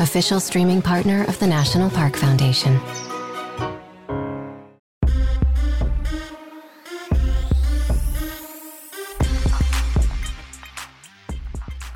official streaming partner of the National Park Foundation.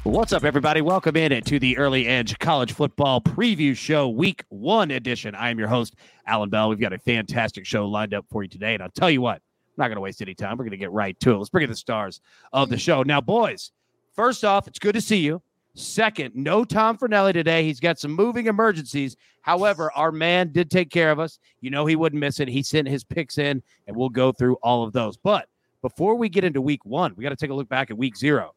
What's up, everybody? Welcome in to the Early Edge College Football Preview Show, Week One edition. I am your host, Allan Bell. We've got a fantastic show lined up for you today, and I'll tell you what, I'm not going to waste any time. We're going to get right to it. Let's bring in the stars of the show. Now, boys, first off, it's good to see you. Second, no Tom Fornelli today. He's got some moving emergencies. However, our man did take care of us. You know he wouldn't miss it. He sent his picks in, and we'll go through all of those. But before we get into Week One, we got to take a look back at Week Zero.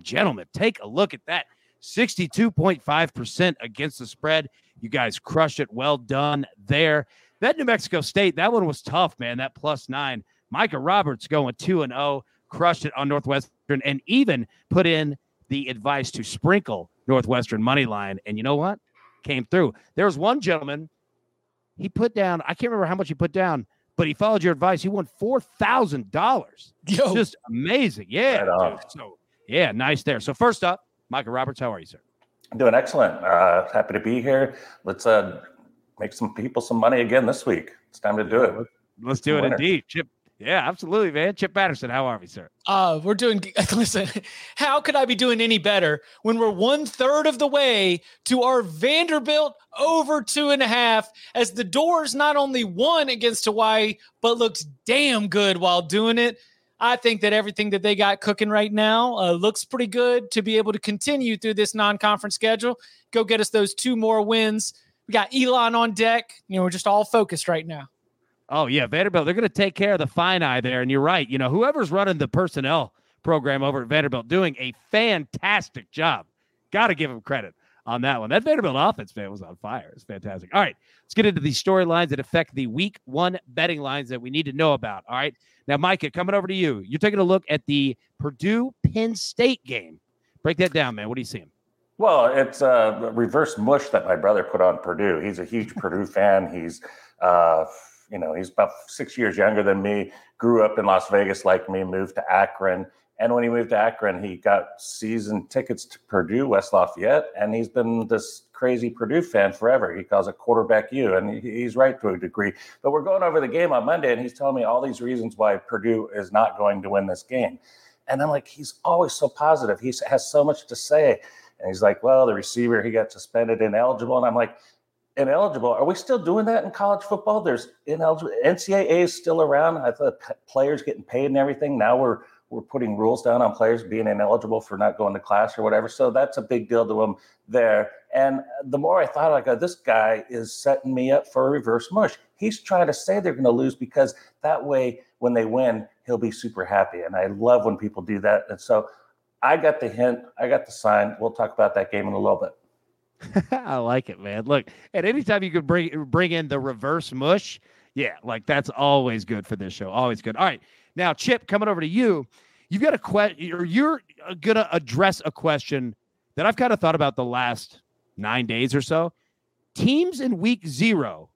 Gentlemen, take a look at that 62.5% against the spread. You guys crushed it. Well done there. That New Mexico State, that one was tough, man. That plus nine. Micah Roberts going 2 and 0, crushed it on Northwestern, and even put in the advice to sprinkle Northwestern money line. And you know what? Came through. There was one gentleman, he put down, I can't remember how much he put down, but he followed your advice. He won $4,000. Just amazing. Yeah. Right. So yeah, nice there. So first up, Micah Roberts, how are you, sir? I'm doing excellent. Uh, happy to be here. Let's uh, make some people some money again this week. It's time to do it. Let's do it winner. indeed. Chip, yeah, absolutely, man. Chip Patterson, how are we, sir? Uh, we're doing. Listen, how could I be doing any better when we're one third of the way to our Vanderbilt over two and a half? As the Dores not only won against Hawaii, but looks damn good while doing it. I think that everything that they got cooking right now uh, looks pretty good to be able to continue through this non-conference schedule. Go get us those two more wins. We got Elon on deck. You know, we're just all focused right now. Oh yeah, Vanderbilt. They're going to take care of the fine eye there, and you're right. You know, whoever's running the personnel program over at Vanderbilt doing a fantastic job. Got to give them credit on that one. That Vanderbilt offense, man, was on fire. It's fantastic. All right, let's get into these storylines that affect the week one betting lines that we need to know about. All right. Now, Micah, coming over to you. You're taking a look at the Purdue Penn State game. Break that down, man. What are you seeing? Well, it's a reverse mush that my brother put on Purdue. He's a huge Purdue fan. He's, uh, you know, he's about six years younger than me. Grew up in Las Vegas like me. Moved to Akron, and when he moved to Akron, he got season tickets to Purdue, West Lafayette, and he's been this crazy Purdue fan forever. He calls it Quarterback U, and he's right to a degree. But we're going over the game on Monday, and he's telling me all these reasons why Purdue is not going to win this game. And I'm like, he's always so positive. He has so much to say. And he's like, well, the receiver, he got suspended, ineligible. And I'm like, ineligible. Are we still doing that in college football? There's ineligible. NCAA is still around. I thought players getting paid and everything. Now we're we're putting rules down on players being ineligible for not going to class or whatever. So that's a big deal to them there. And the more I thought, I go, oh, this guy is setting me up for a reverse mush. He's trying to say they're going to lose because that way, when they win, he'll be super happy. And I love when people do that. And so I got the hint, I got the sign. We'll talk about that game in a little bit. I like it, man. Look, at any time you could bring bring in the reverse mush, yeah, like that's always good for this show. Always good. All right. Now, Chip, coming over to you, you've got a question, or you're to address a question that I've kind of thought about the last nine days or so. Teams in week zero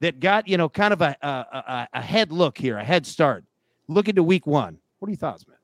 that got, you know, kind of a, a, a head look here, a head start, look into week one. What are your thoughts, man?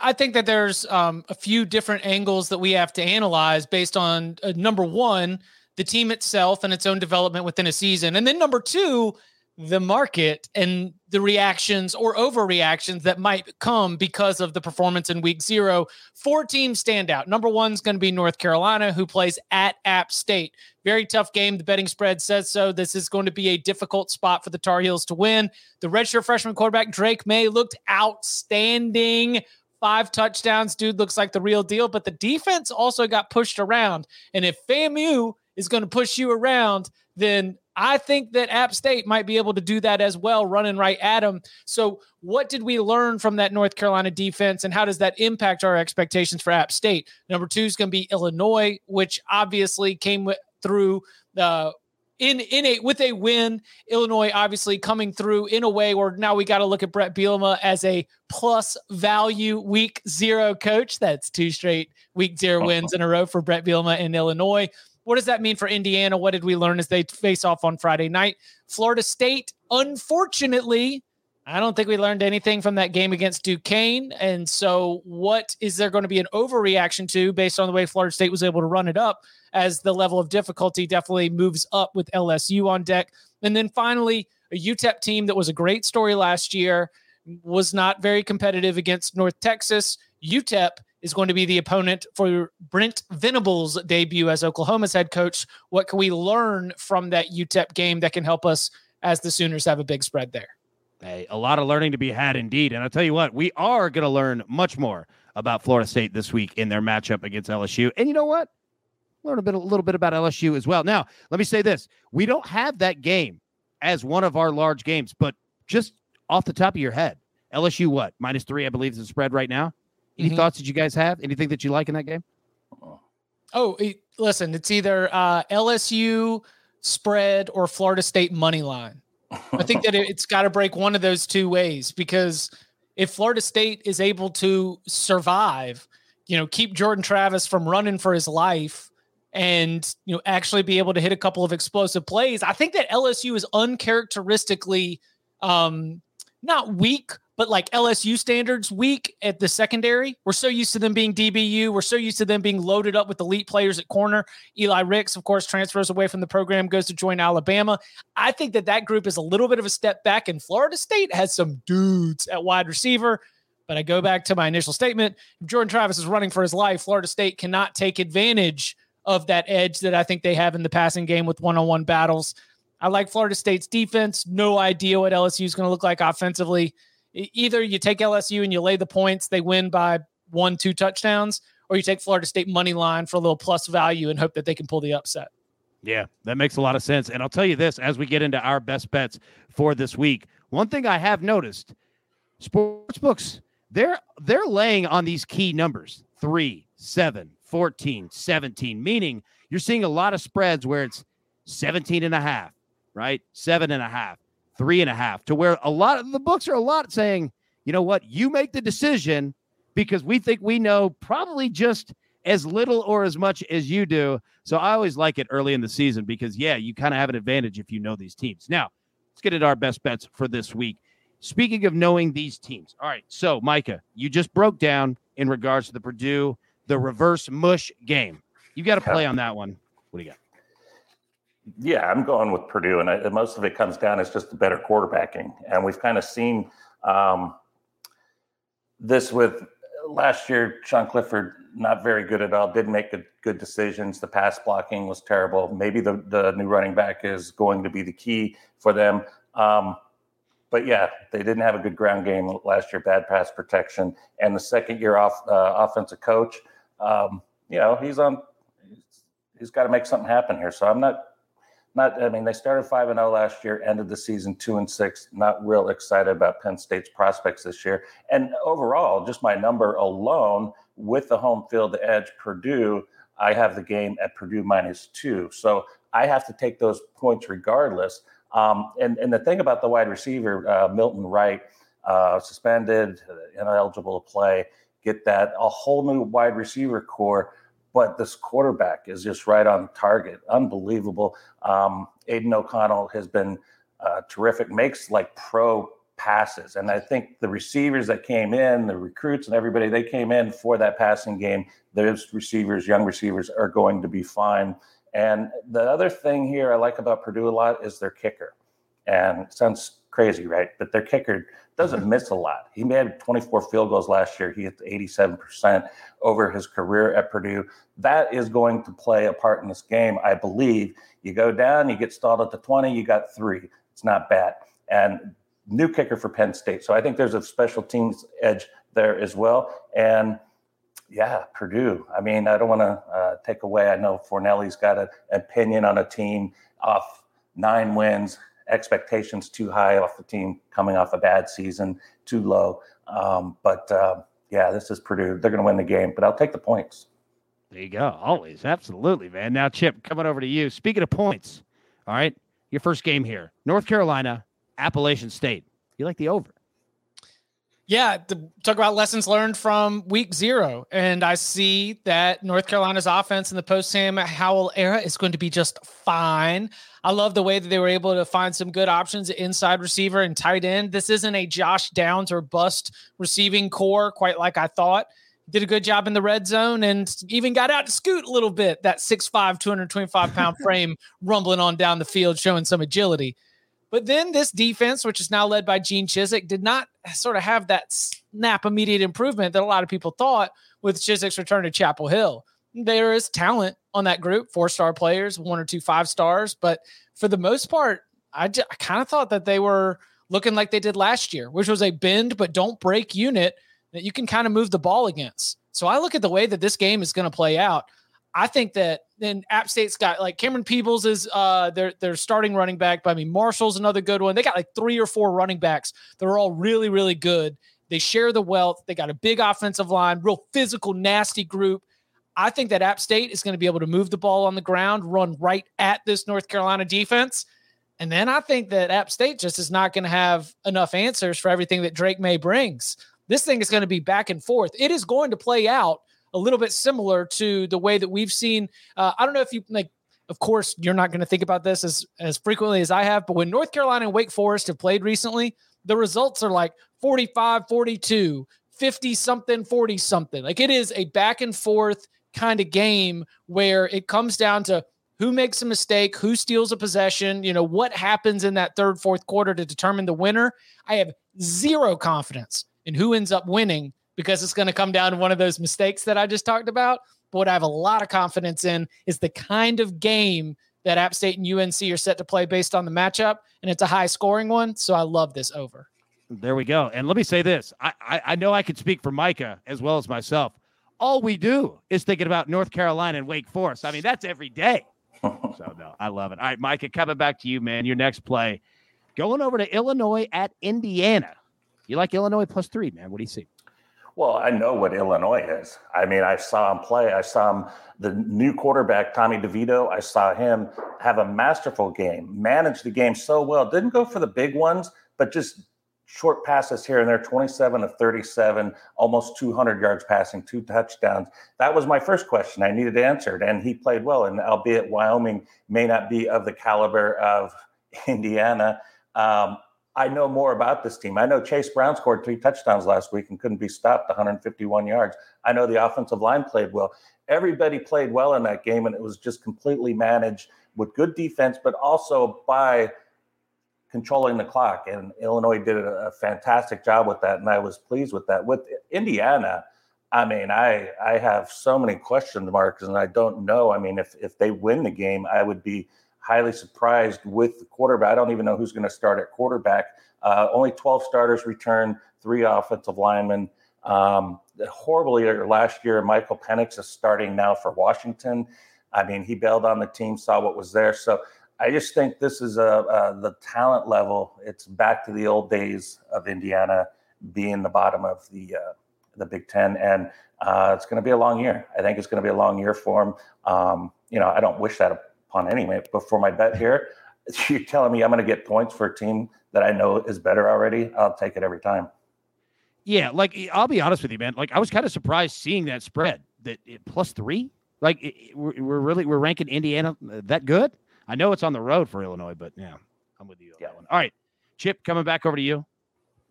I think that there's um, a few different angles that we have to analyze based on uh, number one, the team itself and its own development within a season. And then number two, the market and the reactions or overreactions that might come because of the performance in week zero. Four teams stand out. Number one is going to be North Carolina, who plays at App State. Very tough game. The betting spread says so. This is going to be a difficult spot for the Tar Heels to win. The redshirt freshman quarterback, Drake Maye, looked outstanding. Five touchdowns. Dude looks like the real deal, but the defense also got pushed around. And if FAMU is going to push you around, then I think that App State might be able to do that as well, running right at them. So, what did we learn from that North Carolina defense, and how does that impact our expectations for App State? Number two is going to be Illinois, which obviously came through uh, in in a with a win. Illinois obviously coming through in a way where now we got to look at Bret Bielema as a plus value week zero coach. That's two straight week zero uh-huh. wins in a row for Bret Bielema in Illinois. What does that mean for Indiana? What did we learn as they face off on Friday night? Florida State, unfortunately, I don't think we learned anything from that game against Duquesne. And so, what is there going to be an overreaction to based on the way Florida State was able to run it up as the level of difficulty definitely moves up with LSU on deck? And then finally, a UTEP team that was a great story last year was not very competitive against North Texas. UTEP is going to be the opponent for Brent Venables' debut as Oklahoma's head coach. What can we learn from that UTEP game that can help us as the Sooners have a big spread there? Hey, a lot of learning to be had indeed. And I'll tell you what, we are going to learn much more about Florida State this week in their matchup against LSU. And you know what? Learn a bit a little bit about LSU as well. Now, let me say this. We don't have that game as one of our large games, but just off the top of your head, LSU what? Minus three, I believe, is the spread right now. Any mm-hmm. thoughts that you guys have? Anything that you like in that game? Oh, listen, it's either uh, LSU spread or Florida State money line. I think that it's got to break one of those two ways because if Florida State is able to survive, you know, keep Jordan Travis from running for his life and, you know, actually be able to hit a couple of explosive plays, I think that LSU is uncharacteristically um not weak, but like LSU standards weak at the secondary. We're so used to them being DBU. We're so used to them being loaded up with elite players at corner. Eli Ricks, of course, transfers away from the program, goes to join Alabama. I think that that group is a little bit of a step back, and Florida State has some dudes at wide receiver. But I go back to my initial statement. If Jordan Travis is running for his life, Florida State cannot take advantage of that edge that I think they have in the passing game with one on one battles. I like Florida State's defense. No idea what LSU is going to look like offensively either you take LSU and you lay the points, they win by one, two touchdowns, or you take Florida State money line for a little plus value and hope that they can pull the upset. Yeah, that makes a lot of sense. And I'll tell you this as we get into our best bets for this week, one thing I have noticed sports books, they're they're laying on these key numbers 3, 7, 14, 17, meaning you're seeing a lot of spreads where it's 17 and a half, right? Seven and a half, three and a half, to where a lot of the books are a lot saying, you know what, you make the decision because we think we know probably just as little or as much as you do. So I always like it early in the season because, yeah, you kind of have an advantage if you know these teams. Now, let's get into our best bets for this week. Speaking of knowing these teams, all right. So, Micah, you just broke down in regards to the Purdue, the reverse mush game. You got to play on that one. What do you got? Yeah, I'm going with Purdue, and I, most of it comes down as just the better quarterbacking, and we've kind of seen um, this with last year. Sean Clifford not very good at all. Didn't make good, good decisions. The pass blocking was terrible. Maybe the the new running back is going to be the key for them. Um, but yeah, they didn't have a good ground game last year. Bad pass protection, and the second year off uh, offensive coach. Um, you know, he's on. he's got to make something happen here. So I'm not not I mean they started five and zero oh last year, ended the season two and six. Not real excited about Penn State's prospects this year. And overall, just my number alone with the home field edge, Purdue, I have the game at Purdue minus two. So I have to take those points regardless. Um, and and the thing about the wide receiver uh, Milton Wright, uh, suspended, ineligible to play, get that a whole new wide receiver core but this quarterback is just right on target. Unbelievable. Um, Aidan O'Connell has been uh, terrific, makes like pro passes. And I think the receivers that came in, the recruits and everybody, they came in for that passing game. Those receivers, young receivers, are going to be fine. And the other thing here I like about Purdue a lot is their kicker. and sounds crazy, right? But their kicker doesn't miss a lot. He made 24 field goals last year. He hit 87% over his career at Purdue. That is going to play a part in this game, I believe. You go down, you get stalled at the 20, you got three. It's not bad. And new kicker for Penn State. So I think there's a special teams edge there as well. And yeah, Purdue. I mean, I don't want to uh, take away. I know Fornelli's got an opinion on a team off nine wins, expectations too high off the team coming off a bad season, too low. Um, but uh, yeah, this is Purdue. They're going to win the game, but I'll take the points. There you go. Always. Absolutely, man. Now, Chip, coming over to you. Speaking of points, all right, your first game here North Carolina, Appalachian State. You like the over? Yeah, to talk about lessons learned from week zero. And I see that North Carolina's offense in the post Sam Howell era is going to be just fine. I love the way that they were able to find some good options inside receiver and tight end. This isn't a Josh Downs or bust receiving core, quite like I thought. Did a good job in the red zone and even got out to scoot a little bit. That 6'5, 225 pound frame rumbling on down the field, showing some agility. But then this defense, which is now led by Gene Chizik, did not sort of have that snap immediate improvement that a lot of people thought with Chizik's return to Chapel Hill. There is talent on that group, four star players, one or two five stars. But for the most part, I, I kind of thought that they were looking like they did last year, which was a bend but don't break unit that you can kind of move the ball against. So I look at the way that this game is going to play out. I think that then App State's got like Camerun Peoples is uh their their starting running back. But I mean Marshall's another good one. They got like three or four running backs that are all really really good. They share the wealth. They got a big offensive line, real physical, nasty group. I think that App State is going to be able to move the ball on the ground, run right at this North Carolina defense. And then I think that App State just is not going to have enough answers for everything that Drake Maye brings. This thing is going to be back and forth. It is going to play out a little bit similar to the way that we've seen. Uh, I don't know if you like. Of course, you're not going to think about this as as frequently as I have, but when North Carolina and Wake Forest have played recently, the results are like 45, 42, 50 something, 40 something. Like it is a back and forth kind of game where it comes down to who makes a mistake, who steals a possession, you know, what happens in that third, fourth quarter to determine the winner. I have zero confidence in who ends up winning because it's going to come down to one of those mistakes that I just talked about. But what I have a lot of confidence in is the kind of game that App State and UNC are set to play based on the matchup, and it's a high scoring one. So I love this over. There we go. And let me say this: I, I, I know I can speak for Micah as well as myself. All we do is thinking about North Carolina and Wake Forest. I mean, that's every day. so no, I love it. All right, Micah, coming back to you, man. Your next play, going over to Illinois at Indiana. You like Illinois plus three, man? What do you see? Well, I know what Illinois is. I mean, I saw him play. I saw him, the new quarterback, Tommy DeVito. I saw him have a masterful game, manage the game so well. Didn't go for the big ones, but just short passes here and there 27 of 37, almost 200 yards passing, two touchdowns. That was my first question I needed answered. And he played well. And albeit Wyoming may not be of the caliber of Indiana, um, I know more about this team. I know Chase Brown scored three touchdowns last week and couldn't be stopped 151 yards. I know the offensive line played well. Everybody played well in that game, and it was just completely managed with good defense, but also by controlling the clock. And Illinois did a, fantastic job with that, and I was pleased with that. With Indiana, I mean, I I have so many question marks, and I don't know. I mean, if if they win the game, I would be highly surprised with the quarterback. I don't even know who's going to start at quarterback. Uh, only 12 starters return, three offensive linemen. Um, horrible year last year. Michael Penix is starting now for Washington. I mean, he bailed on the team, saw what was there. So I just think this is a, a the talent level. It's back to the old days of Indiana being the bottom of the uh, the Big Ten, and uh, it's going to be a long year. I think it's going to be a long year for him. Um, you know, I don't wish that on anyway. But for my bet here, you're telling me I'm going to get points for a team that I know is better already. I'll take it every time. Yeah, like I'll be honest with you, man. Like I was kind of surprised seeing that spread that it, plus three. Like it, we're, we're really we're ranking Indiana uh, that good. I know it's on the road for Illinois, but yeah, I'm with you on yeah. that one. All right, Chip, coming back over to you.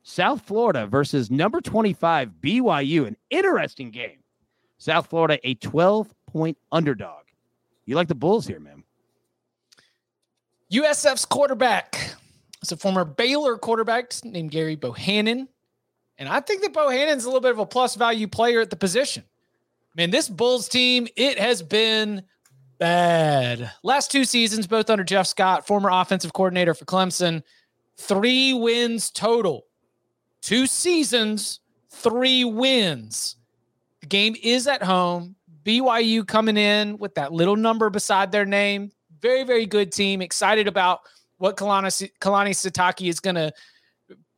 South Florida versus number 25 BYU, an interesting game. South Florida, a 12 point underdog. You like the Bulls here, man? USF's quarterback It's a former Baylor quarterback named Gary Bohanon. And I think that Bohanon's a little bit of a plus value player at the position. Man, this Bulls team, it has been bad. Last two seasons, both under Jeff Scott, former offensive coordinator for Clemson, three wins total. Two seasons, three wins. The game is at home. BYU coming in with that little number beside their name. Very, very good team. Excited about what Kalani, Kalani Sitake is going to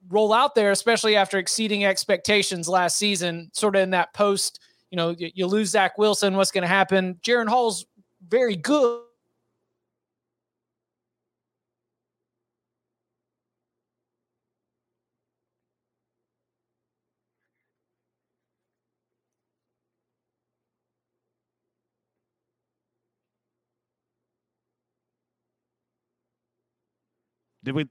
roll out there, especially after exceeding expectations last season, sort of in that post, you know, you, you lose Zach Wilson, what's going to happen? Jaren Hall's very good. Did we,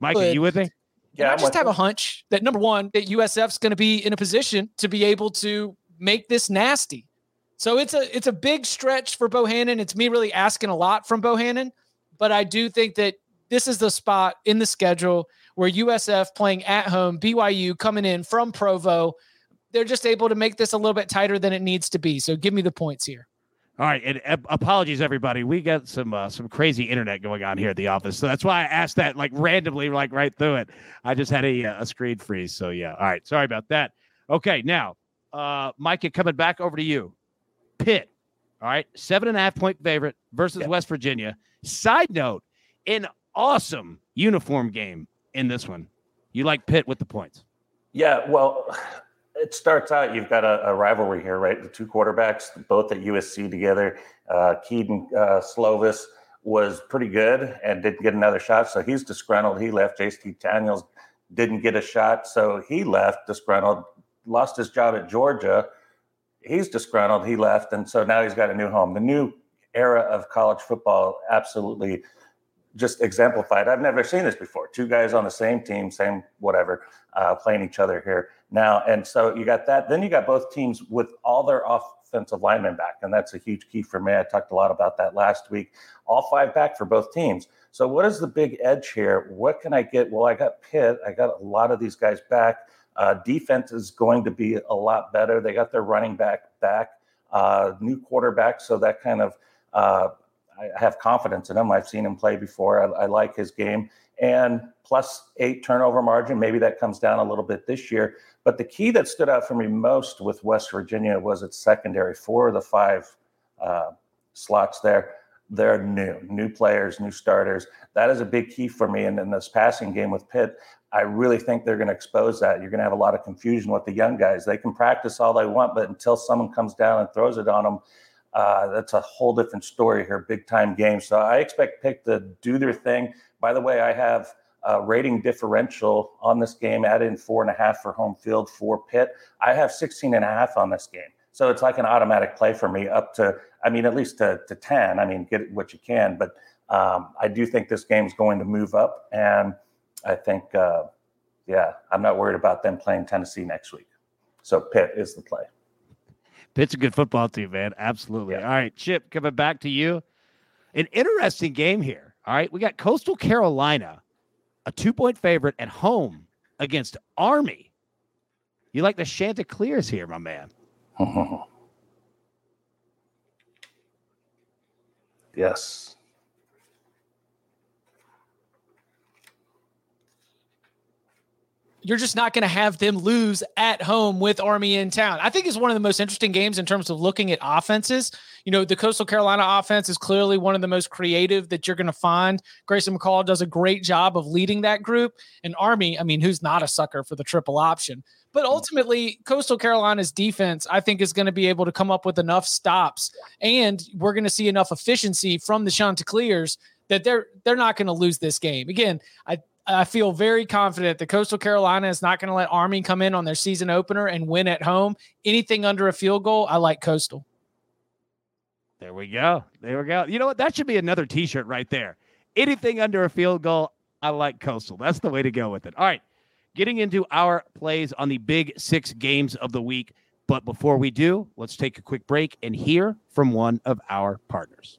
Mike? Are you with me? Yeah, I just have a hunch that number one, that USF's going to be in a position to be able to make this nasty. So it's a it's a big stretch for Bohanon. It's me really asking a lot from Bohanon, but I do think that this is the spot in the schedule where USF playing at home, BYU coming in from Provo, they're just able to make this a little bit tighter than it needs to be. So give me the points here. All right, and uh, apologies everybody. We got some uh, some crazy internet going on here at the office, so that's why I asked that like randomly, like right through it. I just had a uh, a screen freeze, so yeah. All right, sorry about that. Okay, now, uh, Micah, coming back over to you. Pitt. All right. Seven and a half point favorite versus yep. West Virginia. Side note, an awesome uniform game in this one. You like Pitt with the points. Yeah. Well, it starts out, you've got a, a rivalry here, right? The two quarterbacks, both at USC together. Uh, Kedon uh, Slovis was pretty good and didn't get another shot. So he's disgruntled. He left. JT Daniels didn't get a shot. So he left disgruntled, lost his job at Georgia he's disgruntled. He left, and so now he's got a new home. The new era of college football absolutely just exemplified. I've never seen this before. Two guys on the same team, same whatever, uh, playing each other here now. And so you got that. Then you got both teams with all their offensive linemen back, and that's a huge key for me. I talked a lot about that last week. All five back for both teams. So what is the big edge here? What can I get? Well, I got Pitt. I got a lot of these guys back. Uh, defense is going to be a lot better. They got their running back back, uh, new quarterback, so that kind of uh, I have confidence in him. I've seen him play before. I, I, like his game and plus eight turnover margin. Maybe that comes down a little bit this year. But the key that stood out for me most with West Virginia was its secondary. Four of the five uh, slots there they're new, new players, new starters. That is a big key for me. And in this passing game with Pitt, I really think they're going to expose that. You're going to have a lot of confusion with the young guys. They can practice all they want, but until someone comes down and throws it on them, uh, that's a whole different story here, big time game. So I expect Pitt to do their thing. By the way, I have a rating differential on this game, add in four and a half for home field for Pitt. I have 16 and a half on this game. So it's like an automatic play for me up to, I mean, at least to, to 10. I mean, get what you can. But um, I do think this game's going to move up. And I think, uh, yeah, I'm not worried about them playing Tennessee next week. So Pitt is the play. Pitt's a good football team, man. Absolutely. Yeah. All right, Chip, coming back to you. An interesting game here. All right, we got Coastal Carolina, a two point favorite at home against Army. You like the Chanticleers here, my man. yes. You're just not going to have them lose at home with Army in town. I think it's one of the most interesting games in terms of looking at offenses. You know, the Coastal Carolina offense is clearly one of the most creative that you're going to find. Grayson McCall does a great job of leading that group. And Army, I mean, who's not a sucker for the triple option? But mm. ultimately, Coastal Carolina's defense, I think, is going to be able to come up with enough stops, and we're going to see enough efficiency from the Chanticleers that they're they're not going to lose this game. Again, I I feel very confident that Coastal Carolina is not going to let Army come in on their season opener and win at home. Anything under a field goal, I like Coastal. There we go. There we go. You know what? That should be another T-shirt right there. Anything under a field goal, I like Coastal. That's the way to go with it. All right, getting into our plays on the big six games of the week. But before we do, let's take a quick break and hear from one of our partners.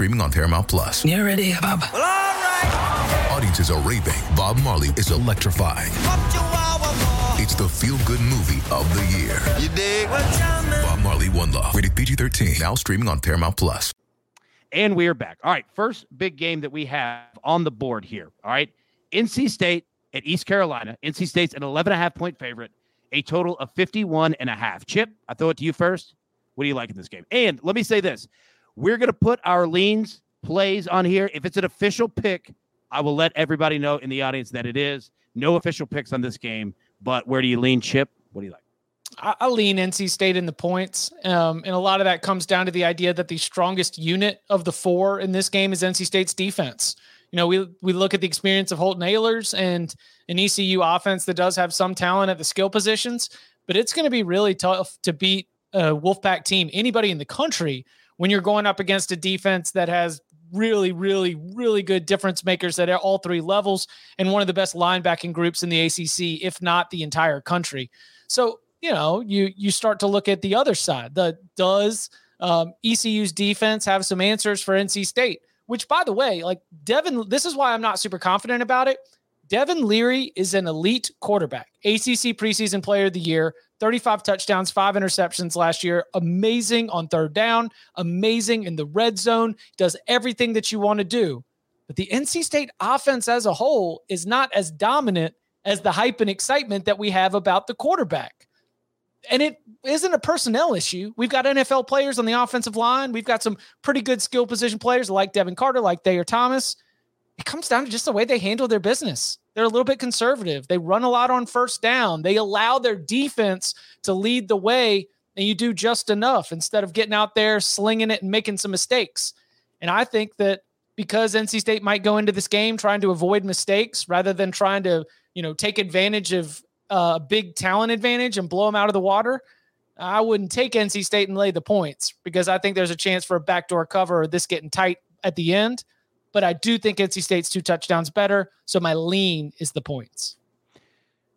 Streaming on Paramount Plus. You ready, Bob? Well, all right. Audiences are raving. Bob Marley is electrifying. It's the feel-good movie of the year. You dig? Bob Marley One Love. Rated PG-13. Now streaming on Paramount Plus. And we are back. All right, first big game that we have on the board here. All right, NC State at East Carolina. NC State's an 11 and a half point favorite, a total of 51 and a half. Chip, I throw it to you first. What do you like in this game? And let me say this. We're going to put our leans plays on here. If it's an official pick, I will let everybody know in the audience that it is. No official picks on this game. But where do you lean, Chip? What do you like? I, I lean NC State in the points, um, and a lot of that comes down to the idea that the strongest unit of the four in this game is NC State's defense. You know, we we look at the experience of Holton Ahlers and an ECU offense that does have some talent at the skill positions, but it's going to be really tough to beat a Wolfpack team, anybody in the country, when you're going up against a defense that has really, really, really good difference makers at all three levels and one of the best linebacking groups in the ACC, if not the entire country. So, you know, you you start to look at the other side. The does um, ECU's defense have some answers for NC State? Which, by the way, like Devin, this is why I'm not super confident about it. Devin Leary is an elite quarterback, ACC preseason player of the year, 35 touchdowns, five interceptions last year. Amazing on third down, amazing in the red zone, does everything that you want to do. But the NC State offense as a whole is not as dominant as the hype and excitement that we have about the quarterback. And it isn't a personnel issue. We've got NFL players on the offensive line. We've got some pretty good skill position players like Devin Carter, like Thayer Thomas. It comes down to just the way they handle their business. They're a little bit conservative. They run a lot on first down. They allow their defense to lead the way, and you do just enough instead of getting out there slinging it and making some mistakes. And I think that because NC State might go into this game trying to avoid mistakes rather than trying to, you know, take advantage of a uh, big talent advantage and blow them out of the water, I wouldn't take NC State and lay the points because I think there's a chance for a backdoor cover or this getting tight at the end but I do think NC State's two touchdowns better. So my lean is the points.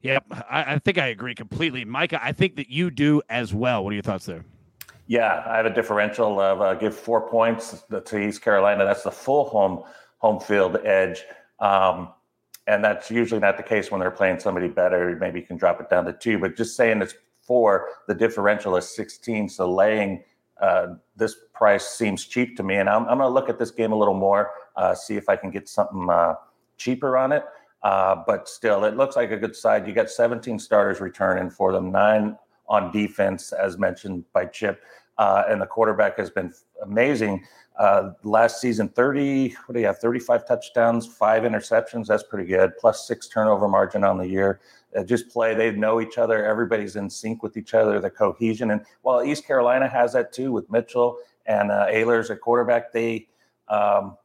Yep. I, I think I agree completely. Micah, I think that you do as well. What are your thoughts there? Yeah, I have a differential of uh, give four points to East Carolina. That's the full home home field edge. Um, and that's usually not the case when they're playing somebody better. Maybe you can drop it down to two, but just saying it's four, the differential is 16. So laying uh, this price seems cheap to me. And I'm, I'm going to look at this game a little more uh, see if I can get something uh, cheaper on it. Uh, but still, it looks like a good side. You got 17 starters returning for them, nine on defense, as mentioned by Chip. Uh, and the quarterback has been amazing. Uh, last season, 30, what do you have? 35 touchdowns, five interceptions. That's pretty good. Plus six turnover margin on the year. Uh, just play. They know each other. Everybody's in sync with each other. The cohesion. And while East Carolina has that too with Mitchell and uh, Ahlers at quarterback, they um,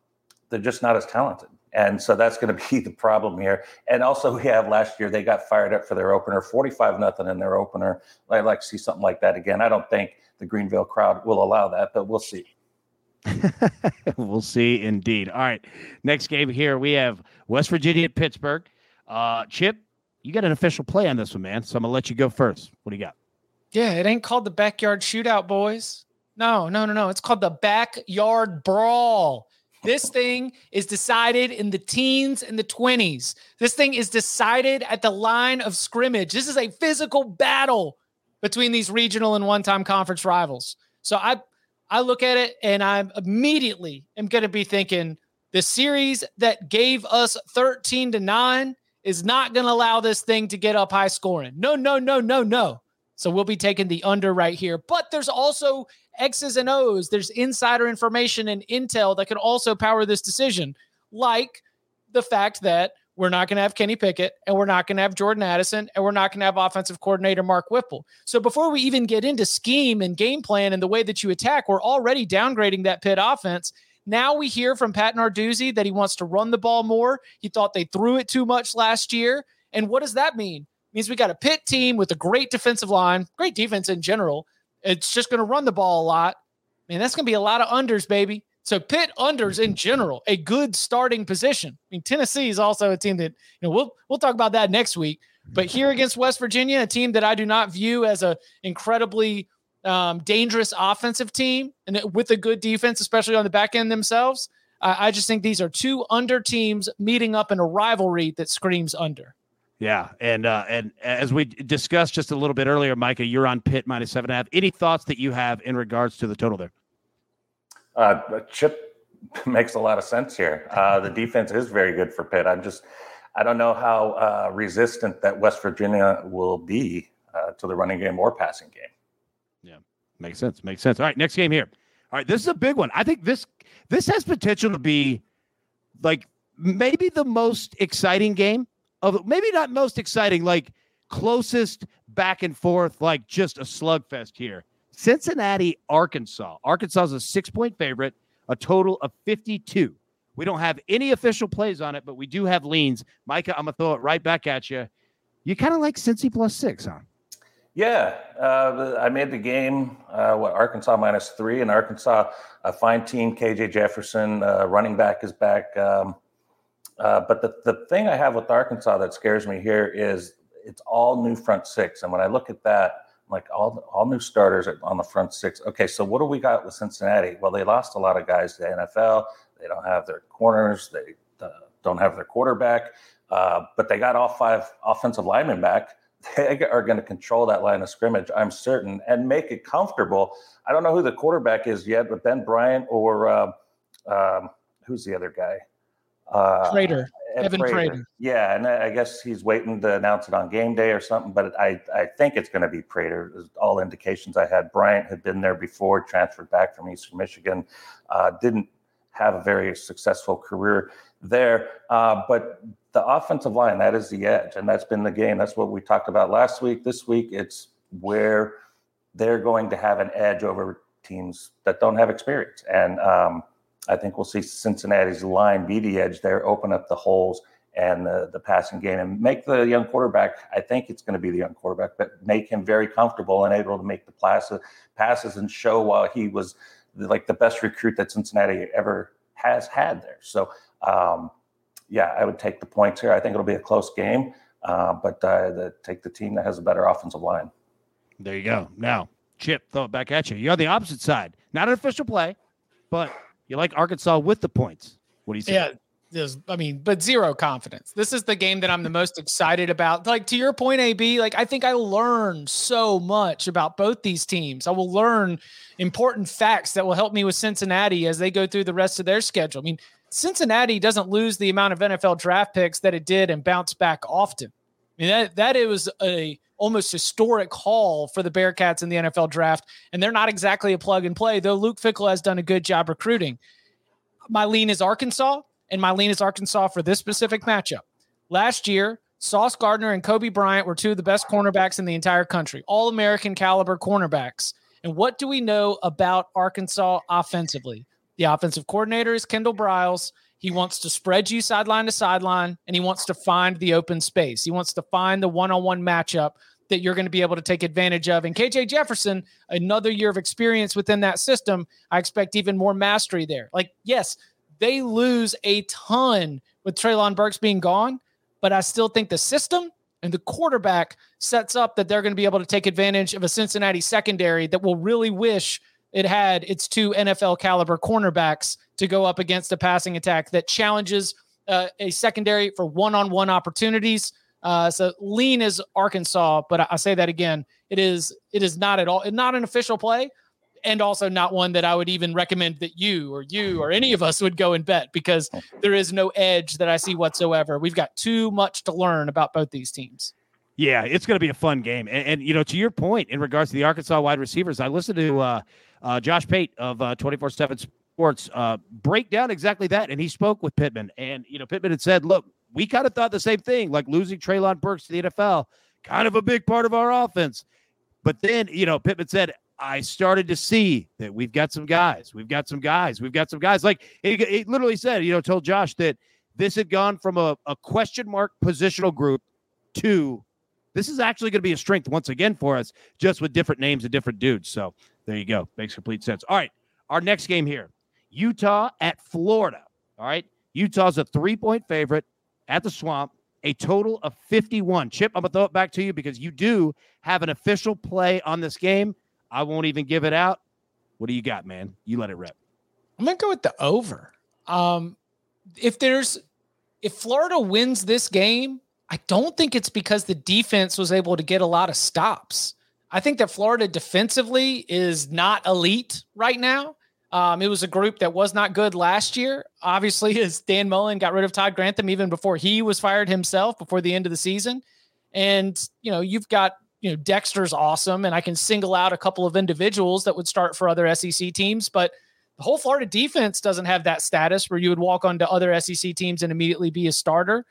they're just not as talented. And so that's going to be the problem here. And also, we have last year they got fired up for their opener, forty-five nothing in their opener. I'd like to see something like that again. I don't think the Greenville crowd will allow that, but we'll see. we'll see, indeed. All right, next game here we have West Virginia at Pittsburgh. Uh, Chip, you got an official play on this one, man. So I'm gonna let you go first. What do you got? Yeah, it ain't called the backyard shootout, boys. No, no, no, no. It's called the backyard brawl. This thing is decided in the teens and the 20s. This thing is decided at the line of scrimmage. This is a physical battle between these regional and one-time conference rivals. So I I look at it and I immediately am going to be thinking the series that gave us 13 to 9 is not going to allow this thing to get up high scoring. No, no, no, no, no. So we'll be taking the under right here. But there's also X's and O's. There's insider information and intel that could also power this decision, like the fact that we're not going to have Kenny Pickett and we're not going to have Jordan Addison and we're not going to have offensive coordinator Mark Whipple. So before we even get into scheme and game plan and the way that you attack, we're already downgrading that Pitt offense. Now we hear from Pat Narduzzi that he wants to run the ball more. He thought they threw it too much last year. And what does that mean? It means we got a Pitt team with a great defensive line, great defense in general. It's just going to run the ball a lot. Man, that's going to be a lot of unders, baby. So Pitt unders in general, a good starting position. I mean, Tennessee is also a team that you know we'll we'll talk about that next week. But here against West Virginia, a team that I do not view as a incredibly um, dangerous offensive team and with a good defense, especially on the back end themselves. Uh, I just think these are two under teams meeting up in a rivalry that screams under. Yeah, and uh, and as we discussed just a little bit earlier, Micah, you're on Pitt minus seven and a half. Any thoughts that you have in regards to the total there? Uh, Chip makes a lot of sense here. Uh, the defense is very good for Pitt. I'm just, I don't know how uh, resistant that West Virginia will be uh, to the running game or passing game. Yeah, makes sense. Makes sense. All right, next game here. All right, this is a big one. I think this this has potential to be like maybe the most exciting game of maybe not most exciting, like closest back and forth, like just a slugfest here. Cincinnati, Arkansas. Arkansas is a six point favorite, a total of 52. We don't have any official plays on it, but we do have leans. Micah, I'm going to throw it right back at you. You kind of like Cincy plus six, huh? Yeah, uh, I made the game. Uh, what Arkansas minus three, and Arkansas a fine team. KJ Jefferson, uh, running back, is back. Um, uh, but the the thing I have with Arkansas that scares me here is it's all new front six, and when I look at that, like all all new starters on the front six. Okay, so what do we got with Cincinnati? Well, they lost a lot of guys to the NFL. They don't have their corners. They uh, don't have their quarterback, uh, but they got all five offensive linemen back. They are going to control that line of scrimmage, I'm certain, and make it comfortable. I don't know who the quarterback is yet, but Ben Bryant or uh, um, who's the other guy? Uh, Prater. Evan Prater. Prater. Yeah, and I guess he's waiting to announce it on game day or something. But I, I think it's going to be Prater. All indications I had. Bryant had been there before, transferred back from Eastern Michigan, uh, didn't have a very successful career there. Uh, but the offensive line, that is the edge, and that's been the game. That's what we talked about last week. This week, it's where they're going to have an edge over teams that don't have experience, and um, I think we'll see Cincinnati's line be the edge there, open up the holes and the, the passing game and make the young quarterback, I think it's going to be the young quarterback, but make him very comfortable and able to make the passes, and show while he was like the best recruit that Cincinnati ever has had there. So, um, yeah, I would take the points here. I think it'll be a close game, uh, but uh, the, take the team that has a better offensive line. There you go. Now, Chip, throw it back at you. You're on the opposite side. Not an official play, but you like Arkansas with the points. What do you say? Yeah. There's, I mean, but zero confidence. This is the game that I'm the most excited about. Like to your point, AB, like I think I learned so much about both these teams. I will learn important facts that will help me with Cincinnati as they go through the rest of their schedule. I mean, Cincinnati doesn't lose the amount of NFL draft picks that it did and bounce back often. I mean, that that it was a almost historic haul for the Bearcats in the NFL draft. And they're not exactly a plug and play, though Luke Fickell has done a good job recruiting. My lean is Arkansas, and my lean is Arkansas for this specific matchup. Last year, Sauce Gardner and Coby Bryant were two of the best cornerbacks in the entire country, all American caliber cornerbacks. And what do we know about Arkansas offensively? The offensive coordinator is Kendall Briles. He wants to spread you sideline to sideline, and he wants to find the open space. He wants to find the one on one matchup that you're going to be able to take advantage of. And KJ Jefferson, another year of experience within that system, I expect even more mastery there. Like, yes, they lose a ton with Treylon Burks being gone, but I still think the system and the quarterback sets up that they're going to be able to take advantage of a Cincinnati secondary that will really wish it had its two NFL caliber cornerbacks to go up against a passing attack that challenges uh, a secondary for one on one opportunities. Uh, so lean is Arkansas, but I, I, say that again, it is it is not at all not an official play, and also not one that I would even recommend that you or you or any of us would go and bet because there is no edge that I see whatsoever. We've got too much to learn about both these teams. Yeah, it's going to be a fun game, and, and, you know, to your point in regards to the Arkansas wide receivers, I listened to uh, uh, Josh Pate of uh, twenty four seven Sports uh, break down exactly that. And he spoke with Pittman. And, you know, Pittman had said, look, we kind of thought the same thing, like losing Treylon Burks to the NFL, kind of a big part of our offense. But then, you know, Pittman said, I started to see that we've got some guys. We've got some guys. We've got some guys. Like he, he literally said, you know, told Josh that this had gone from a, a question mark positional group to this is actually going to be a strength once again for us, just with different names and different dudes. So there you go. Makes complete sense. All right. Our next game here Utah at Florida. All right. Utah's a three point favorite at the swamp, a total of 51. Chip, I'm going to throw it back to you because you do have an official play on this game. I won't even give it out. What do you got, man? You let it rip. I'm going to go with the over. Um, if there's, if Florida wins this game, I don't think it's because the defense was able to get a lot of stops. I think that Florida defensively is not elite right now. Um, it was a group that was not good last year. Obviously, as Dan Mullen got rid of Todd Grantham even before he was fired himself before the end of the season. And, you know, you've got, you know, Dexter's awesome. And I can single out a couple of individuals that would start for other SEC teams. But the whole Florida defense doesn't have that status where you would walk onto other SEC teams and immediately be a starter.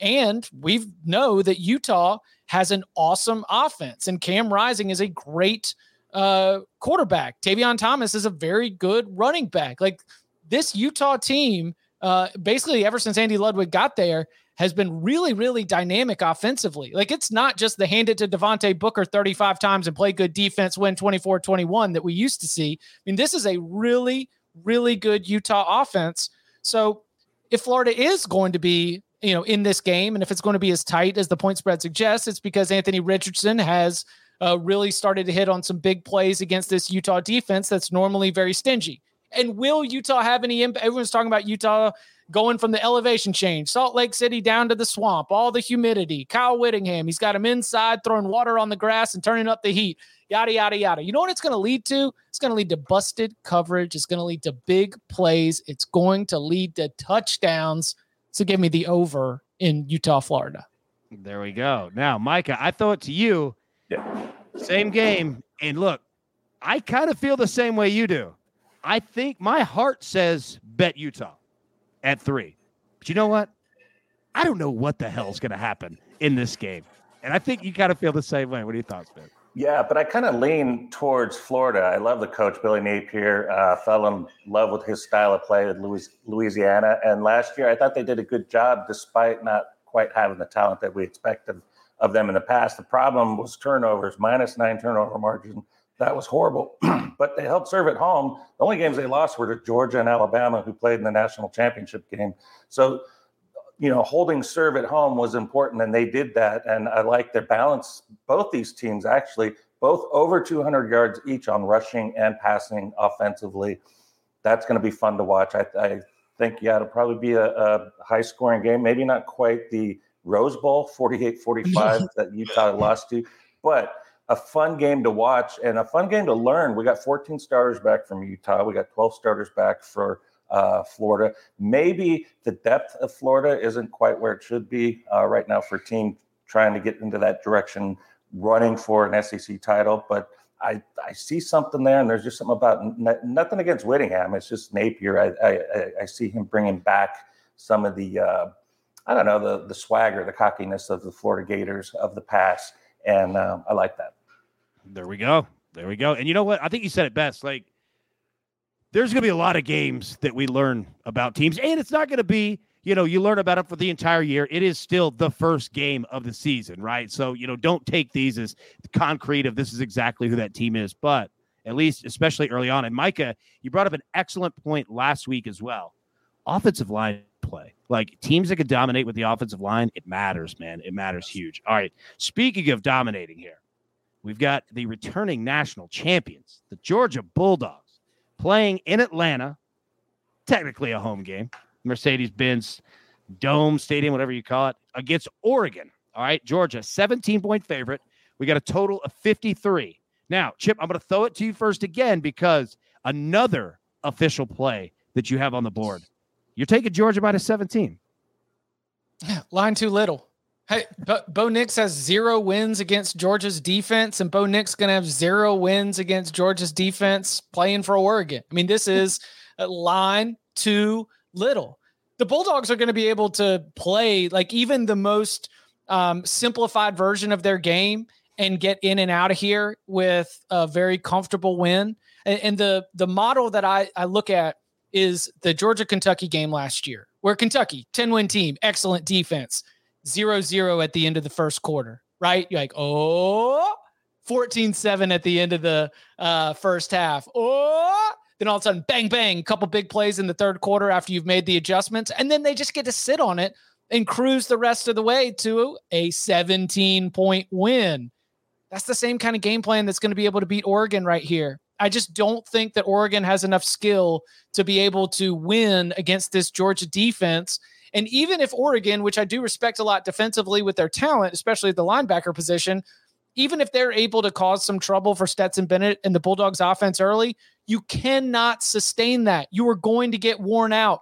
And we know that Utah has an awesome offense, and Cam Rising is a great uh, quarterback. Tavion Thomas is a very good running back. Like this Utah team, uh, basically ever since Andy Ludwig got there, has been really, really dynamic offensively. Like it's not just the hand it to Devontae Booker 35 times and play good defense, win 24 21 that we used to see. I mean, this is a really, really good Utah offense. So if Florida is going to be you know, in this game. And if it's going to be as tight as the point spread suggests, it's because Anthony Richardson has uh, really started to hit on some big plays against this Utah defense that's normally very stingy. And will Utah have any impact? Everyone's talking about Utah going from the elevation change, Salt Lake City down to the swamp, all the humidity. Kyle Whittingham, he's got him inside throwing water on the grass and turning up the heat, yada, yada, yada. You know what it's going to lead to? It's going to lead to busted coverage. It's going to lead to big plays. It's going to lead to touchdowns. So give me the over in Utah, Florida. There we go. Now, Micah, I throw it to you. Yeah. Same game. And look, I kind of feel the same way you do. I think my heart says bet Utah at three. But you know what? I don't know what the hell's going to happen in this game. And I think you kind of feel the same way. What are your thoughts, Ben? Yeah, but I kind of lean towards Florida. I love the coach, Billy Napier. Uh, fell in love with his style of play with Louisiana. And last year, I thought they did a good job despite not quite having the talent that we expected of them in the past. The problem was turnovers, minus nine turnover margin. That was horrible. but they held serve at home. The only games they lost were to Georgia and Alabama, who played in the national championship game. So you know, holding serve at home was important, and they did that. And I like their balance. Both these teams actually, both over 200 yards each on rushing and passing offensively. That's going to be fun to watch. I, I think, yeah, it'll probably be a, a high scoring game. Maybe not quite the Rose Bowl 48 45 that Utah lost to, but a fun game to watch and a fun game to learn. We got 14 starters back from Utah. We got 12 starters back for uh, Florida. Maybe the depth of Florida isn't quite where it should be uh, right now for a team trying to get into that direction, running for an SEC title. But I, I see something there, and there's just something about n- nothing against Whittingham. It's just Napier. I, I, I see him bringing back some of the uh, I don't know the the swagger, the cockiness of the Florida Gators of the past, and um, I like that. There we go. There we go. And you know what? I think you said it best. Like there's going to be a lot of games that we learn about teams, and it's not going to be, you know, you learn about it for the entire year. It is still the first game of the season, right? So, you know, don't take these as concrete of this is exactly who that team is, but at least, especially early on. And Micah, you brought up an excellent point last week as well. Offensive line like teams that can dominate with the offensive line, it matters, man. It matters huge. All right. Speaking of dominating here, we've got the returning national champions, the Georgia Bulldogs playing in Atlanta, technically a home game, Mercedes Benz Dome Stadium, whatever you call it, against Oregon. All right, Georgia, 17 point favorite. We got a total of 53. Now, Chip, I'm going to throw it to you first again because another official play that you have on the board. You're taking Georgia by the 17. Line too little. Hey, Bo, Bo Nix has zero wins against Georgia's defense, and Bo Nix going to have zero wins against Georgia's defense playing for Oregon. I mean, this is line too little. The Bulldogs are going to be able to play like even the most um, simplified version of their game and get in and out of here with a very comfortable win. And, and the the model that I, I look at is the Georgia Kentucky game last year, where Kentucky, 10 win team, excellent defense, 0 0 at the end of the first quarter, right? You're like, oh, 14 7 at the end of the uh, first half. Oh, then all of a sudden, bang, bang, couple big plays in the third quarter after you've made the adjustments. And then they just get to sit on it and cruise the rest of the way to a 17 point win. That's the same kind of game plan that's going to be able to beat Oregon right here. I just don't think that Oregon has enough skill to be able to win against this Georgia defense. And even if Oregon, which I do respect a lot defensively with their talent, especially at the linebacker position, even if they're able to cause some trouble for Stetson Bennett and the Bulldogs offense early, you cannot sustain that. You are going to get worn out.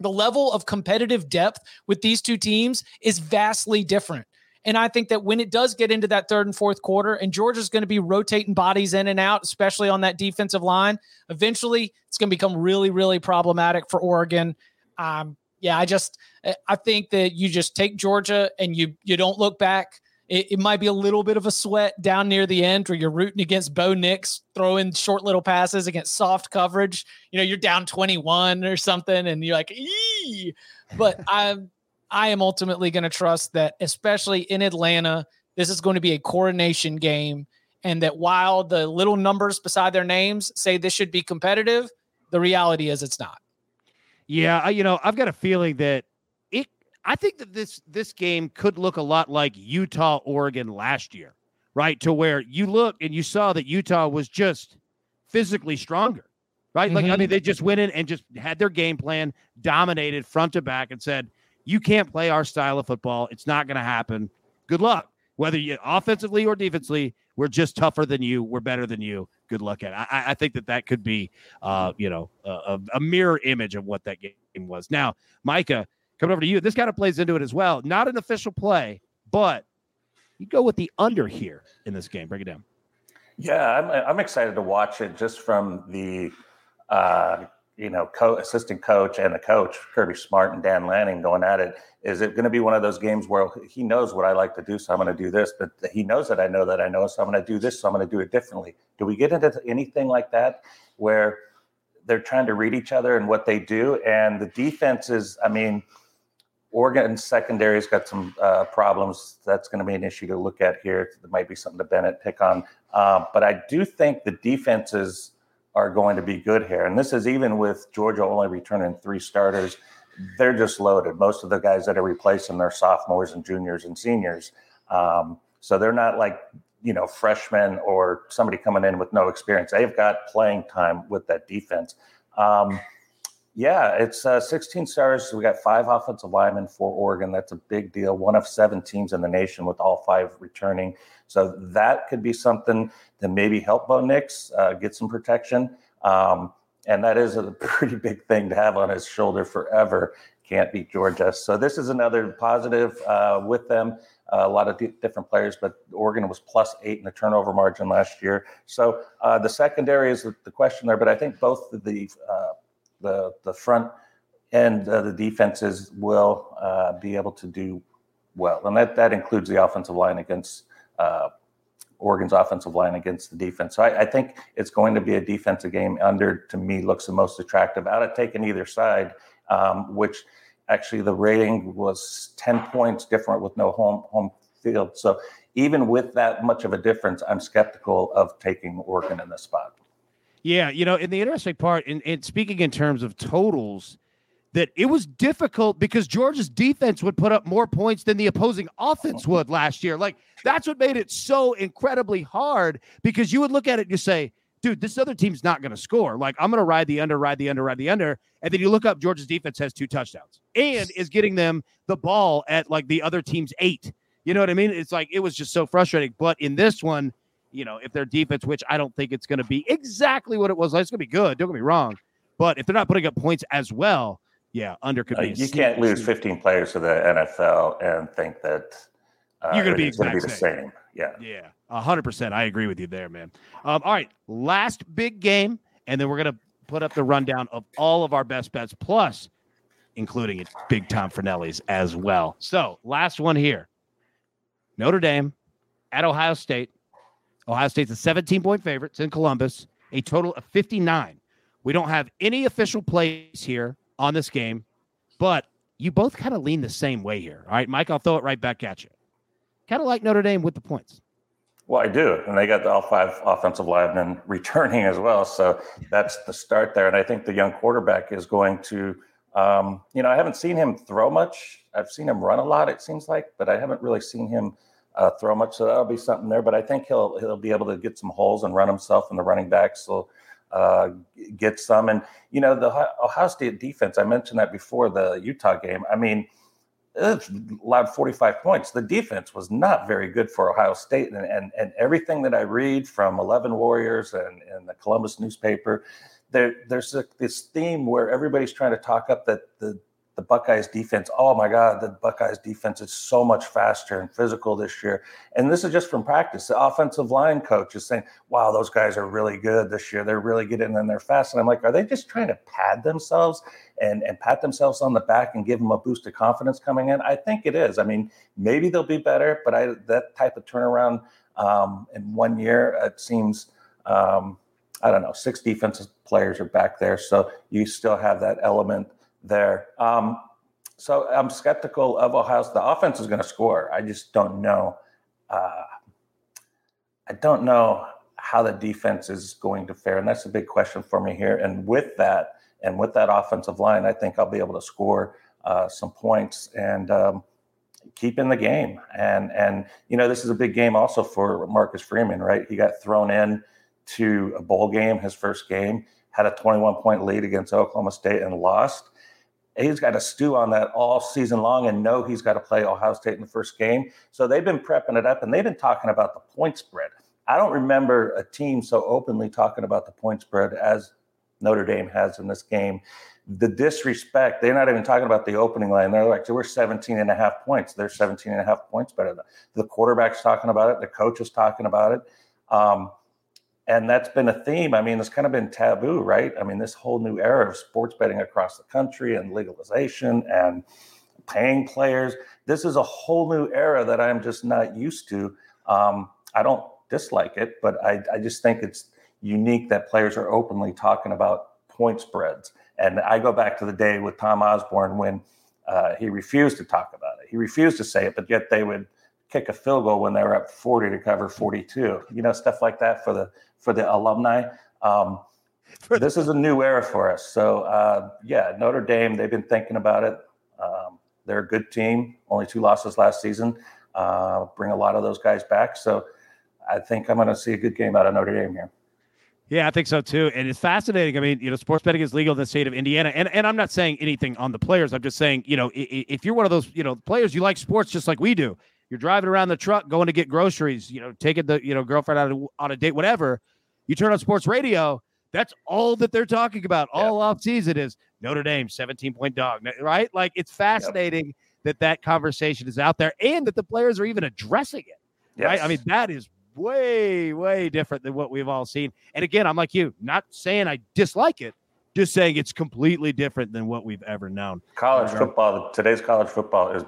The level of competitive depth with these two teams is vastly different. And I think that when it does get into that third and fourth quarter, and Georgia's going to be rotating bodies in and out, especially on that defensive line, eventually it's going to become really, really problematic for Oregon. Um, yeah, I just I think that you just take Georgia and you you don't look back. It, it, might be a little bit of a sweat down near the end where you're rooting against Bo Nix, throwing short little passes against soft coverage. You know, you're down 21 or something, and you're like. But I'm I am ultimately going to trust that, especially in Atlanta, this is going to be a coronation game. And that while the little numbers beside their names say this should be competitive, the reality is it's not. Yeah, you know, I've got a feeling that it. I think that this this game could look a lot like Utah Oregon last year, right? To where you look and you saw that Utah was just physically stronger, right? Mm-hmm. Like I mm-hmm. mean, they just went in and just had their game plan, dominated front to back, and said, you can't play our style of football. It's not going to happen. Good luck. Whether you offensively or defensively, we're just tougher than you. We're better than you. Good luck at it. I, I think that that could be, uh, you know, a, a mirror image of what that game was. Now, Micah, coming over to you. This kind of plays into it as well. Not an official play, but you go with the under here in this game. Break it down. Yeah, I'm, I'm excited to watch it just from the uh, you know, co- assistant coach and the coach, Kirby Smart and Dan Lanning going at it. Is it going to be one of those games where he knows what I like to do, so I'm going to do this, but he knows that I know that I know, so I'm going to do this, so I'm going to do it differently. Do we get into anything like that where they're trying to read each other and what they do? And the defense is, I mean, Oregon secondary's got some uh, problems. That's going to be an issue to look at here. There might be something to Bennett pick on, uh, but I do think the defenses are going to be good here. And this is even with Georgia only returning three starters. They're just loaded. Most of the guys that are replacing their sophomores and juniors and seniors. Um, so they're not like, you know, freshmen or somebody coming in with no experience. They've got playing time with that defense. Um, yeah, it's uh, 16 stars. We got five offensive linemen for Oregon. That's a big deal. One of seven teams in the nation with all five returning. So that could be something that maybe help Bo Nix uh, get some protection. Um, and that is a pretty big thing to have on his shoulder forever. Can't beat Georgia. So this is another positive uh, with them. Uh, a lot of d- different players, but Oregon was plus eight in the turnover margin last year. So uh, the secondary is the, the, question there, but I think both the uh, the the front and the defenses will uh, be able to do well, and that that includes the offensive line against uh, Oregon's offensive line against the defense. So I, I, think it's going to be a defensive game. Under to me looks the most attractive out of taking either side, um, which actually the rating was ten points different with no home home field. So even with that much of a difference, I'm skeptical of taking Oregon in this spot. Yeah, you know, and the interesting part, in speaking in terms of totals, that it was difficult because Georgia's defense would put up more points than the opposing offense would last year. Like that's what made it so incredibly hard because you would look at it and you say, dude, this other team's not going to score. Like I'm going to ride the under, ride the under, ride the under. And then you look up Georgia's defense has two touchdowns and is getting them the ball at like the other team's eight. You know what I mean? It's like it was just so frustrating. But in this one, you know, if their defense, which I don't think it's going to be exactly what it was, like, it's going to be good. Don't get me wrong. But if they're not putting up points as well, yeah, under could uh, be. you can't lose 15 players to the NFL and think that uh, you're going to be, be the same. Yeah. Yeah. 100%. I agree with you there, man. Um, all right. Last big game. And then we're going to put up the rundown of all of our best bets, plus including Big Tom Fornelli's as well. So, last one here Notre Dame at Ohio State. Ohio State's a 17 point favorite. It's in Columbus, a total of 59. We don't have any official plays here on this game, but you both kind of lean the same way here. All right, Mike, I'll throw it right back at you. Kind of like Notre Dame with the points. Well, I do. And they got all five offensive linemen returning as well. So that's the start there. And I think the young quarterback is going to, um, you know, I haven't seen him throw much. I've seen him run a lot, it seems like, but I haven't really seen him uh, throw much. So that'll be something there. But I think he'll he'll be able to get some holes and run himself, and the running backs will uh, get some. And, you know, the Ohio State defense, I mentioned that before the Utah game. I mean, it allowed 45 points. The defense was not very good for Ohio State. And, and, and everything that I read from 11 Warriors and, and the Columbus newspaper, there, there's a, this theme where everybody's trying to talk up that the the Buckeyes defense. Oh my God, the Buckeyes defense is so much faster and physical this year. And this is just from practice. The offensive line coach is saying, wow, those guys are really good this year. They're really getting in there fast. And I'm like, are they just trying to pad themselves and, and pat themselves on the back and give them a boost of confidence coming in? I think it is. I mean, maybe they'll be better, but I that type of turnaround um, in one year, it seems. Um, I don't know, six defensive players are back there. So you still have that element there. Um, so I'm skeptical of Ohio. The offense is going to score. I just don't know. Uh, I don't know how the defense is going to fare, and that's a big question for me here. And with that, and with that offensive line, I think I'll be able to score uh, some points and um, keep in the game. And and you know, this is a big game also for Marcus Freeman, right? He got thrown in to a bowl game, his first game, had a 21 point lead against Oklahoma State and lost he's got to stew on that all season long and know he's got to play Ohio State in the first game. So they've been prepping it up and they've been talking about the point spread. I don't remember a team so openly talking about the point spread as Notre Dame has in this game. The disrespect, they're not even talking about the opening line. They're like, we're 17 and a half points. They're 17 and a half points better. The quarterback's talking about it. The coach is talking about it. Um, and that's been a theme. I mean, it's kind of been taboo, right? I mean, this whole new era of sports betting across the country and legalization and paying players. This is a whole new era that I'm just not used to. Um, I don't dislike it, but I, I just think it's unique that players are openly talking about point spreads. And I go back to the day with Tom Osborne when uh, he refused to talk about it. He refused to say it, but yet they would kick a field goal when they were up 40 to cover 42. You know, stuff like that for the for the alumni. Um, this is a new era for us. So uh, yeah, Notre Dame, they've been thinking about it. Um, they're a good team. Only two losses last season. Uh, bring a lot of those guys back. So I think I'm going to see a good game out of Notre Dame here. Yeah, I think so too. And it's fascinating. I mean, you know, sports betting is legal in the state of Indiana. And and I'm not saying anything on the players. I'm just saying, you know, if you're one of those, you know, players you like sports just like we do, you're driving around the truck going to get groceries, you know, taking the, you know, girlfriend out of, on a date, whatever. You turn on sports radio, that's all that they're talking about all off season is Notre Dame 17 point dog, right? Like it's fascinating yep. that that conversation is out there and that the players are even addressing it. Yes. Right? I mean, that is way way different than what we've all seen. And again, I'm like you, not saying I dislike it, just saying it's completely different than what we've ever known. College um, football, today's college football is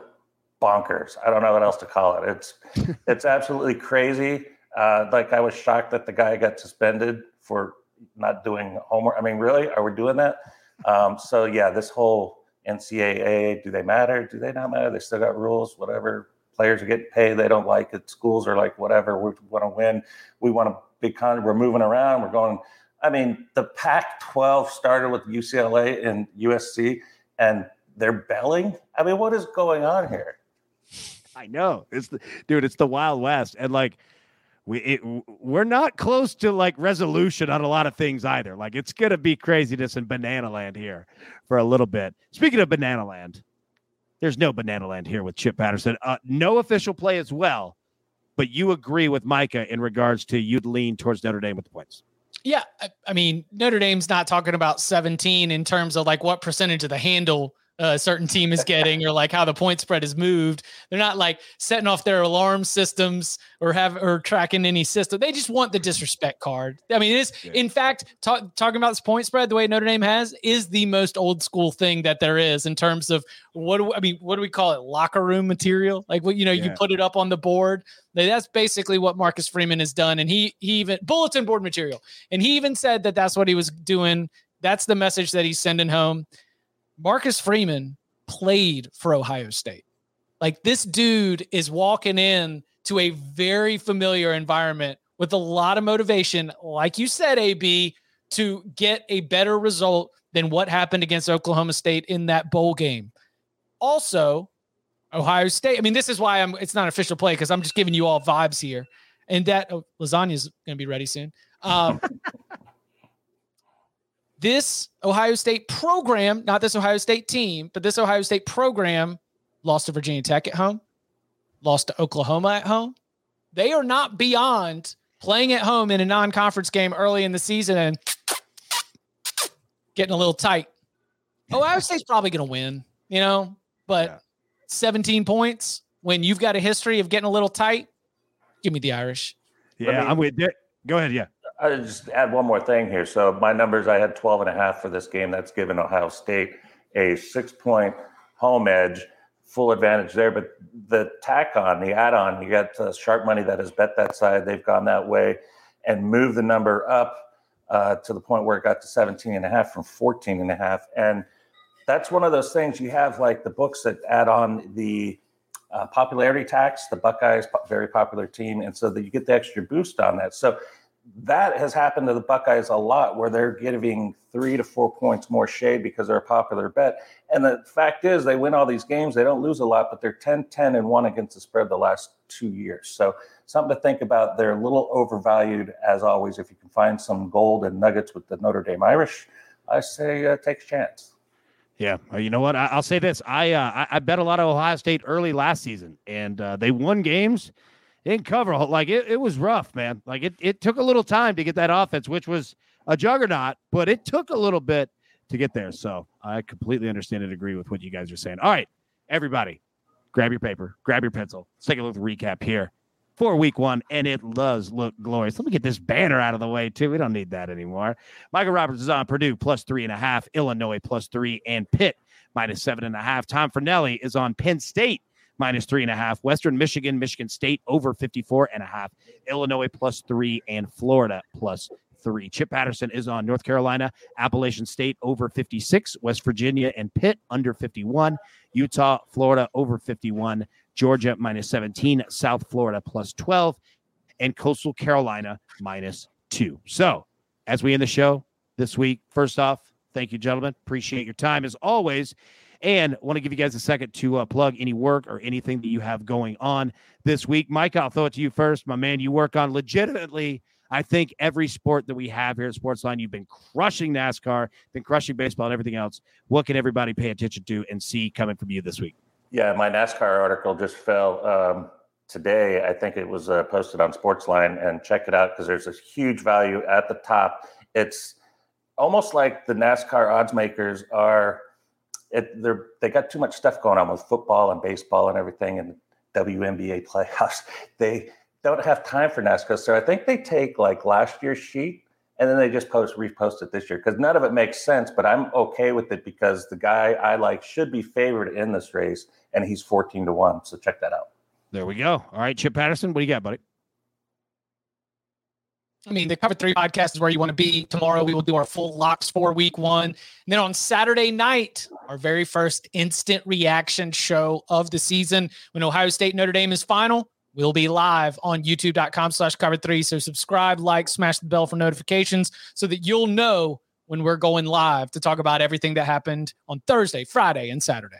bonkers. I don't know what else to call it. It's it's absolutely crazy. Uh, like I was shocked that the guy got suspended for not doing homework. I mean, really, are we doing that? Um, so yeah, this whole NCAA, do they matter? Do they not matter? They still got rules. Whatever players are getting paid, they don't like it. Schools are like, whatever. We want to win. We want a big con. We're moving around. We're going. I mean, the Pac-12 started with UCLA and USC, and they're belling. I mean, what is going on here? I know it's the dude. It's the Wild West, and like we it, we're not close to like resolution on a lot of things either. Like it's gonna be craziness in Banana Land here for a little bit. Speaking of Banana Land, there's no Banana Land here with Chip Patterson. Uh, no official play as well, but you agree with Micah in regards to you'd lean towards Notre Dame with the points. Yeah, I, I mean Notre Dame's not talking about 17 in terms of like what percentage of the handle a certain team is getting or like how the point spread is moved. They're not like setting off their alarm systems or have or tracking any system. They just want the mm-hmm. disrespect card. I mean, it is yeah. in fact talk, talking about this point spread the way Notre Dame has is the most old school thing that there is in terms of what do I mean? What do we call it? Locker room material? Like what you know, yeah. you put it up on the board. That's basically what Marcus Freeman has done, and he he even bulletin board material, and he even said that that's what he was doing. That's the message that he's sending home. Marcus Freeman played for Ohio State. Like this dude is walking in to a very familiar environment with a lot of motivation, like you said, AB, to get a better result than what happened against Oklahoma State in that bowl game. Also, Ohio State. I mean, this is why I'm. It's not official play because I'm just giving you all vibes here. And that oh, lasagna's going to be ready soon. Um, this Ohio State program, not this Ohio State team, but this Ohio State program lost to Virginia Tech at home, lost to Oklahoma at home. They are not beyond playing at home in a non conference game early in the season and getting a little tight. Ohio State's probably going to win, you know, but yeah. 17 points when you've got a history of getting a little tight, give me the Irish. Yeah, me, I'm with. Go ahead. Yeah. I just add one more thing here. So my numbers, I had 12 and a half for this game. That's given Ohio State a six point home edge, full advantage there. But the tack on, the add on, you got uh, sharp money that has bet that side. They've gone that way and moved the number up uh, to the point where it got to 17 and a half from 14 and a half. And that's one of those things you have like the books that add on the uh, popularity tax, the Buckeyes, very popular team. And so that you get the extra boost on that. So that has happened to the Buckeyes a lot where they're giving three to four points more shade because they're a popular bet. And the fact is, they win all these games. They don't lose a lot, but they're 10 10 and 1 against the spread the last two years. So, something to think about. They're a little overvalued, as always. If you can find some gold and nuggets with the Notre Dame Irish, I say uh, take a chance. Yeah, you know what? I, will say this: I, uh, I bet a lot of Ohio State early last season, and uh, they won games didn't cover like it, it was rough, man. Like it, it took a little time to get that offense, which was a juggernaut, but it took a little bit to get there. So I completely understand and agree with what you guys are saying. All right, everybody, grab your paper, grab your pencil. Let's take a look at the recap here for week one, and it does look glorious. Let me get this banner out of the way, too. We don't need that anymore. Micah Roberts is on Purdue plus three and a half, Illinois plus three, and Pitt minus seven and a half. Tom Fornelli is on Penn State minus three and a half. Western Michigan, Michigan State over 54 and a half. Illinois plus three and Florida plus three. Chip Patterson is on North Carolina, Appalachian State over 56, West Virginia and Pitt under 51, Utah, Florida over 51, Georgia minus 17, South Florida plus 12, and Coastal Carolina minus two. So, as we end the show this week, first off, thank you, gentlemen. Appreciate your time as always. And want to give you guys a second to uh, plug any work or anything that you have going on this week. Mike, I'll throw it to you first. My man, you work on legitimately, I think, every sport that we have here at Sportsline. You've been crushing NASCAR, been crushing baseball and everything else. What can everybody pay attention to and see coming from you this week? Yeah, my NASCAR article just fell um, today. I think it was uh, posted on Sportsline, and check it out because there's a huge value at the top. It's almost like the NASCAR odds makers are it, they're they got too much stuff going on with football and baseball and everything and WNBA playoffs. They don't have time for NASCAR, so I think they take like last year's sheet and then they just post repost it this year because none of it makes sense. But I'm okay with it because the guy I like should be favored in this race, and he's 14 to one. So check that out. There we go. All right, Chip Patterson, what do you got, buddy? I mean, the Cover Three podcast is where you want to be. Tomorrow, we will do our full locks for week one. And then on Saturday night, our very first instant reaction show of the season when Ohio State Notre Dame is final. We'll be live on youtube.com slash cover three. So subscribe, like, smash the bell for notifications so that you'll know when we're going live to talk about everything that happened on Thursday, Friday, and Saturday.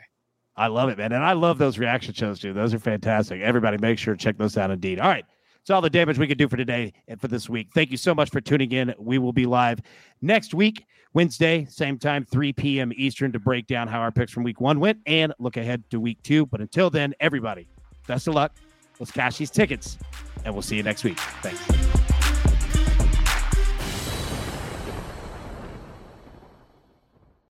I love it, man. And I love those reaction shows too. Those are fantastic. Everybody make sure to check those out indeed. All right. It's all the damage we can do for today and for this week. Thank you so much for tuning in. We will be live next week, Wednesday, same time, 3 p.m. Eastern, to break down how our picks from week one went and look ahead to week two. But until then, everybody, best of luck. Let's cash these tickets, and we'll see you next week. Thanks.